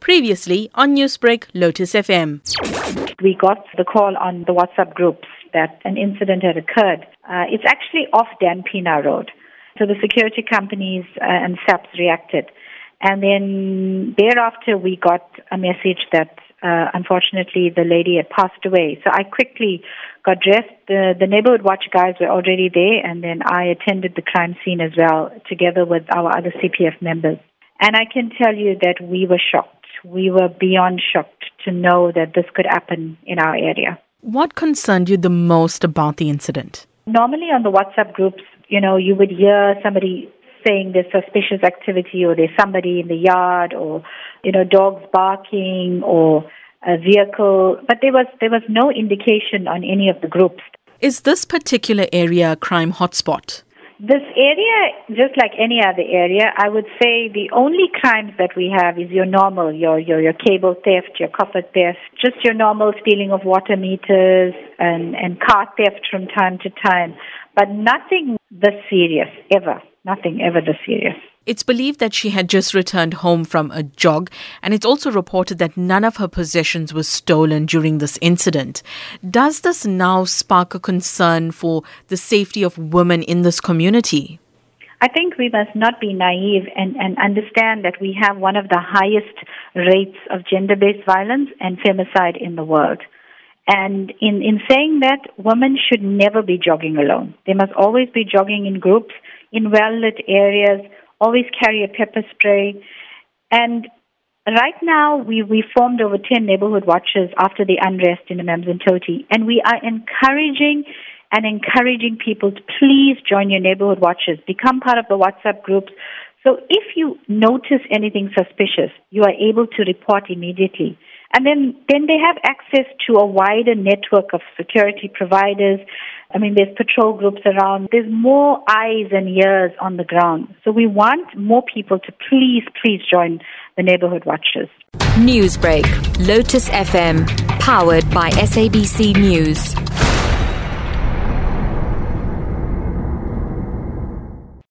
Previously on Newsbreak, Lotus FM. We got the call on the WhatsApp groups that an incident had occurred. Uh, it's actually off Dan Pienaar Road. So the security companies uh, and SAPS reacted. And then thereafter, we got a message that uh, unfortunately the lady had passed away. So I quickly got dressed. The, the neighborhood watch guys were already there, and then I attended the crime scene as well, together with our other CPF members. And I can tell you that we were shocked. We were beyond shocked to know that this could happen in our area. What concerned you the most about the incident? Normally on the WhatsApp groups, you know, you would hear somebody saying there's suspicious activity or there's somebody in the yard or, you know, dogs barking or a vehicle, but there was there was no indication on any of the groups. Is this particular area a crime hotspot? This area, just like any other area, I would say the only crimes that we have is your normal, your, your, your cable theft, your copper theft, just your normal stealing of water meters and, and car theft from time to time, but nothing this serious, ever. Nothing ever this serious. It's believed that she had just returned home from a jog, and it's also reported that none of her possessions were stolen during this incident. Does this now spark a concern for the safety of women in this community? I think we must not be naive and, and understand that we have one of the highest rates of gender based violence and femicide in the world. And in, in saying that, women should never be jogging alone. They must always be jogging in groups, in well lit areas, always carry a pepper spray. And right now, we, we formed over 10 neighborhood watches after the unrest in Amanzimtoti, and we are encouraging and encouraging people to please join your neighborhood watches, become part of the WhatsApp groups. So if you notice anything suspicious, you are able to report immediately. And then, then they have access to a wider network of security providers. I mean, there's patrol groups around. There's more eyes and ears on the ground. So we want more people to please, please join the neighborhood watches. Newsbreak, Lotus FM, powered by SABC News.